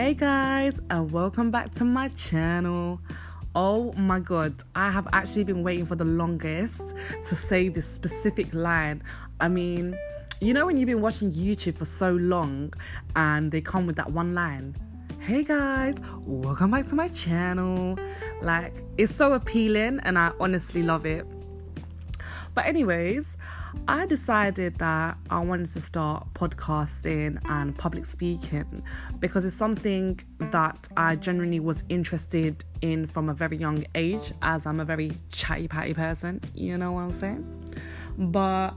Hey guys, and welcome back to my channel. Oh my god, I have actually been waiting for the longest to say this specific line. I mean, you know, when you've been watching YouTube for so long and they come with that one line, Hey guys, welcome back to my channel. Like, it's so appealing and I honestly love it. But, anyways, I decided that I wanted to start podcasting and public speaking because it's something that I genuinely was interested in from a very young age, as I'm a very chatty patty person, you know what I'm saying? But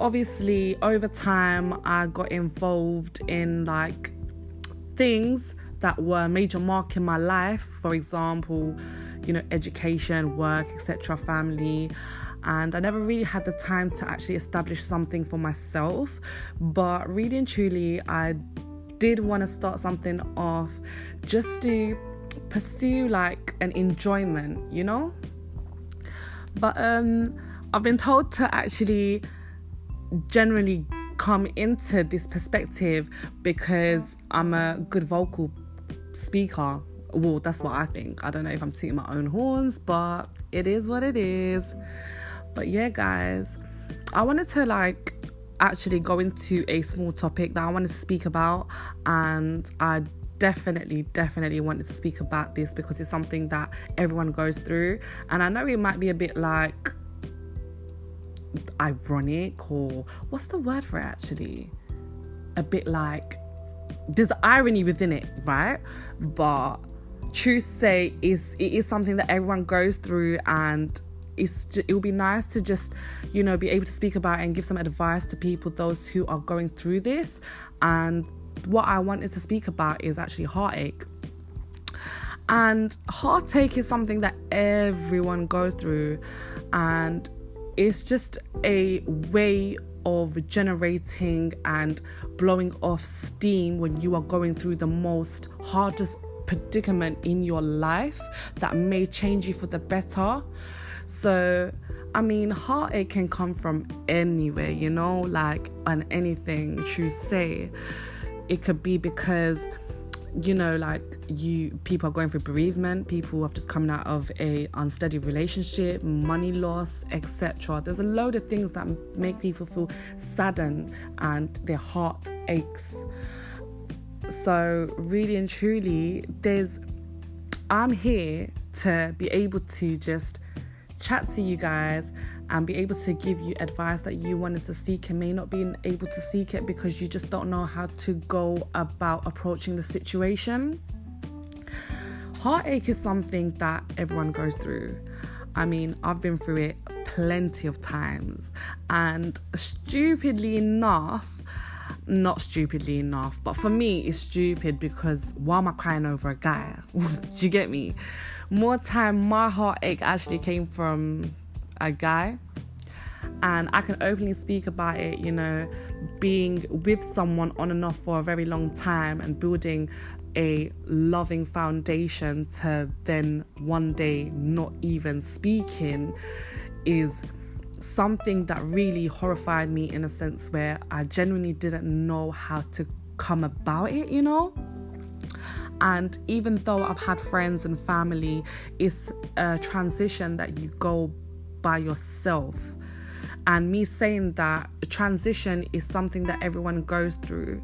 obviously, over time, I got involved in like things that were a major mark in my life, for example, you know, education, work, etc., family and I never really had the time to actually establish something for myself. But really and truly, I did want to start something off just to pursue like an enjoyment, you know? But um I've been told to actually generally come into this perspective because I'm a good vocal speaker. Well, that's what I think. I don't know if I'm tooting my own horns, but it is what it is. But yeah, guys, I wanted to like actually go into a small topic that I wanted to speak about, and I definitely, definitely wanted to speak about this because it's something that everyone goes through, and I know it might be a bit like ironic or what's the word for it actually? A bit like there's irony within it, right? But truth say is it is something that everyone goes through and it's it will be nice to just you know be able to speak about and give some advice to people those who are going through this. And what i wanted to speak about is actually heartache. And heartache is something that everyone goes through. And it's just a way of generating and blowing off steam when you are going through the most hardest predicament in your life that may change you for the better so, I mean, heartache can come from anywhere, you know, like on anything, true say. It could be because you know like you people are going through bereavement people have just come out of a unsteady relationship money loss etc there's a load of things that make people feel saddened and their heart aches so really and truly there's i'm here to be able to just chat to you guys and be able to give you advice that you wanted to seek and may not be able to seek it because you just don't know how to go about approaching the situation. Heartache is something that everyone goes through. I mean, I've been through it plenty of times, and stupidly enough, not stupidly enough, but for me, it's stupid because why am I crying over a guy? Do you get me? More time my heartache actually came from a guy and I can openly speak about it, you know, being with someone on and off for a very long time and building a loving foundation to then one day not even speaking is something that really horrified me in a sense where I genuinely didn't know how to come about it, you know? And even though I've had friends and family, it's a transition that you go by yourself. And me saying that transition is something that everyone goes through.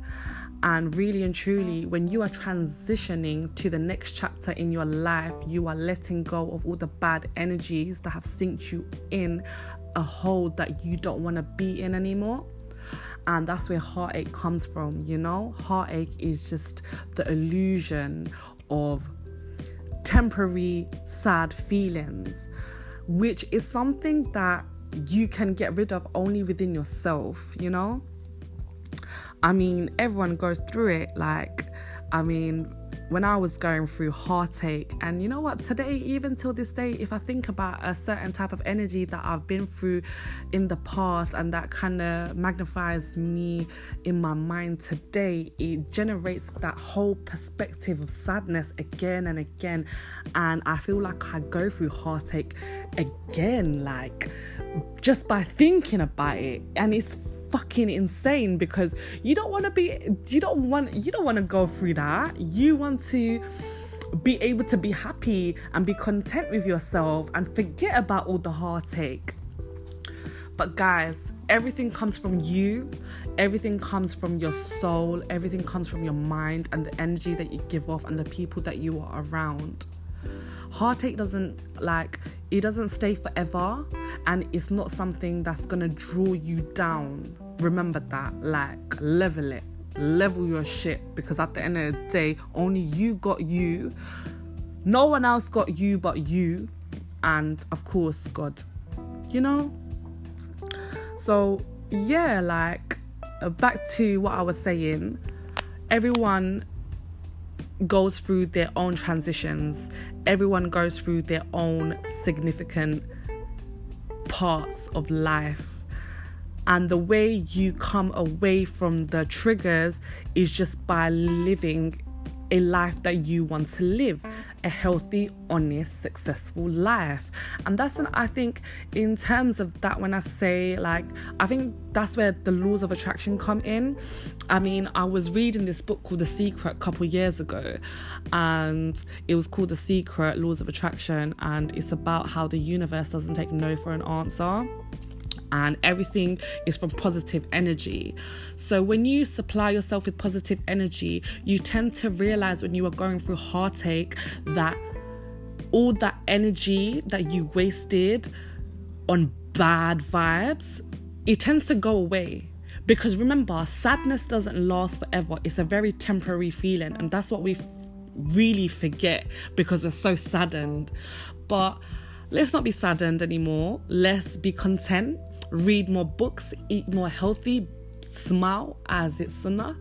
And really and truly, when you are transitioning to the next chapter in your life, you are letting go of all the bad energies that have sinked you in a hole that you don't want to be in anymore and that's where heartache comes from you know? Heartache is just the illusion of temporary sad feelings which is something that you can get rid of only within yourself you know? I mean everyone goes through it like i mean when I was going through heartache. And you know what? Today, even till this day, if I think about a certain type of energy that I've been through in the past and that kind of magnifies me in my mind today, it generates that whole perspective of sadness again and again. And I feel like I go through heartache again, like just by thinking about it. And it's fucking insane because you don't want to be you don't want you don't want to go through that. You want to be able to be happy and be content with yourself and forget about all the heartache. But guys everything comes from you. Everything comes from your soul. Everything comes from your mind and the energy that you give off and the people that you are around. Heartache doesn't like it doesn't stay forever and it's not something that's gonna draw you down remember that like level it. Level your shit because at the end of the day only you got you. No one else got you but you and of course god. You know? So yeah like uh, back to what i was saying. Everyone goes through their own transitions. Everyone goes through their own significant parts of life. And the way you come away from the triggers is just by living a life that you want to live a healthy, honest, successful life. And that's, an, I think, in terms of that, when I say, like, I think that's where the laws of attraction come in. I mean, I was reading this book called The Secret a couple years ago, and it was called The Secret Laws of Attraction, and it's about how the universe doesn't take no for an answer and everything is from positive energy. So, when you supply yourself with positive energy, you tend to realize when you are going through heartache that all that energy that you wasted on bad vibes, it tends to go away. Because remember, sadness doesn't last forever, it's a very temporary feeling, and that's what we really forget because we're so saddened. But let's not be saddened anymore. Let's be content read more books, eat more healthy, smile as it's sunnah.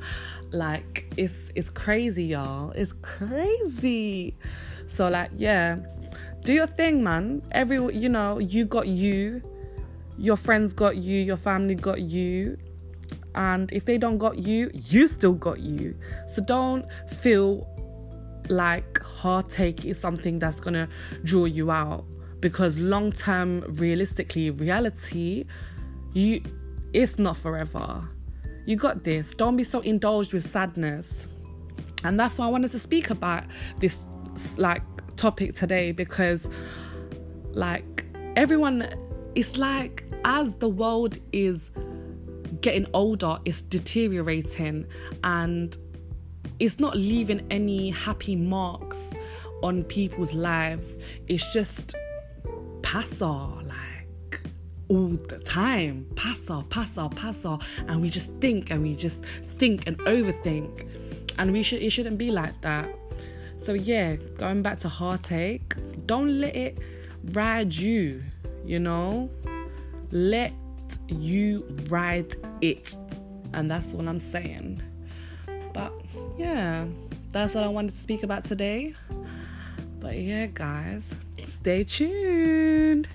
Like it's it's crazy, y'all. It's crazy. So like yeah, do your thing, man. Every you know, you got you, your friends got you, your family got you. And if they don't got you, you still got you. So don't feel like heartache is something that's gonna draw you out because long term realistically reality you it's not forever. You got this. Don't be so indulged with sadness. And that's why i wanted to speak about this like topic today because like everyone it's like as the world is getting older it's deteriorating and it's not leaving any happy marks on people's lives. It's just passer like all the time. Passer, passer, passer. And we just think and we just think and overthink. And we should it shouldn't be like that. So yeah, going back to heartache, don't let it ride you, you know? Let you ride it. And that's what I'm saying. But yeah, that's what I wanted to speak about today. But yeah, guys, stay tuned.